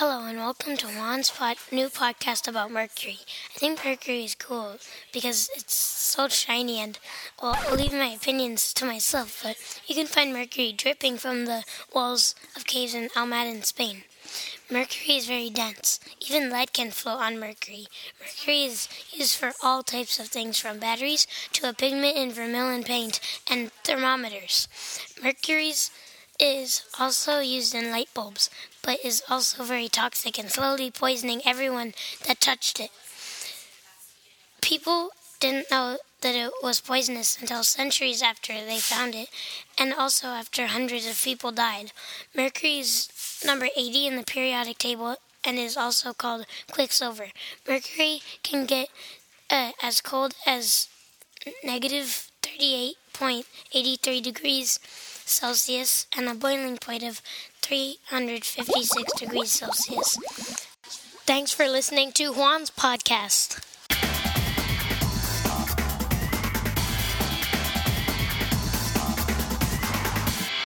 Juan's pod, new podcast about Mercury. I think Mercury is cool because it's so shiny, and well, I'll leave my opinions to myself, but you can find Mercury dripping from the walls of caves in Almaden, Spain. Mercury is very dense. Even lead can float on mercury. Mercury is used for all types of things from batteries to a pigment in vermilion paint and thermometers. Mercury's is also used in light bulbs, but is also very toxic and slowly poisoning everyone that touched it. People didn't know that it was poisonous until centuries after they found it, and also after hundreds of people died. Mercury is number 80 in the periodic table and is also called quicksilver. Mercury can get uh, as cold as negative 38.83 degrees Celsius and a boiling point of 356 degrees Celsius. Thanks for listening to Juan's podcast.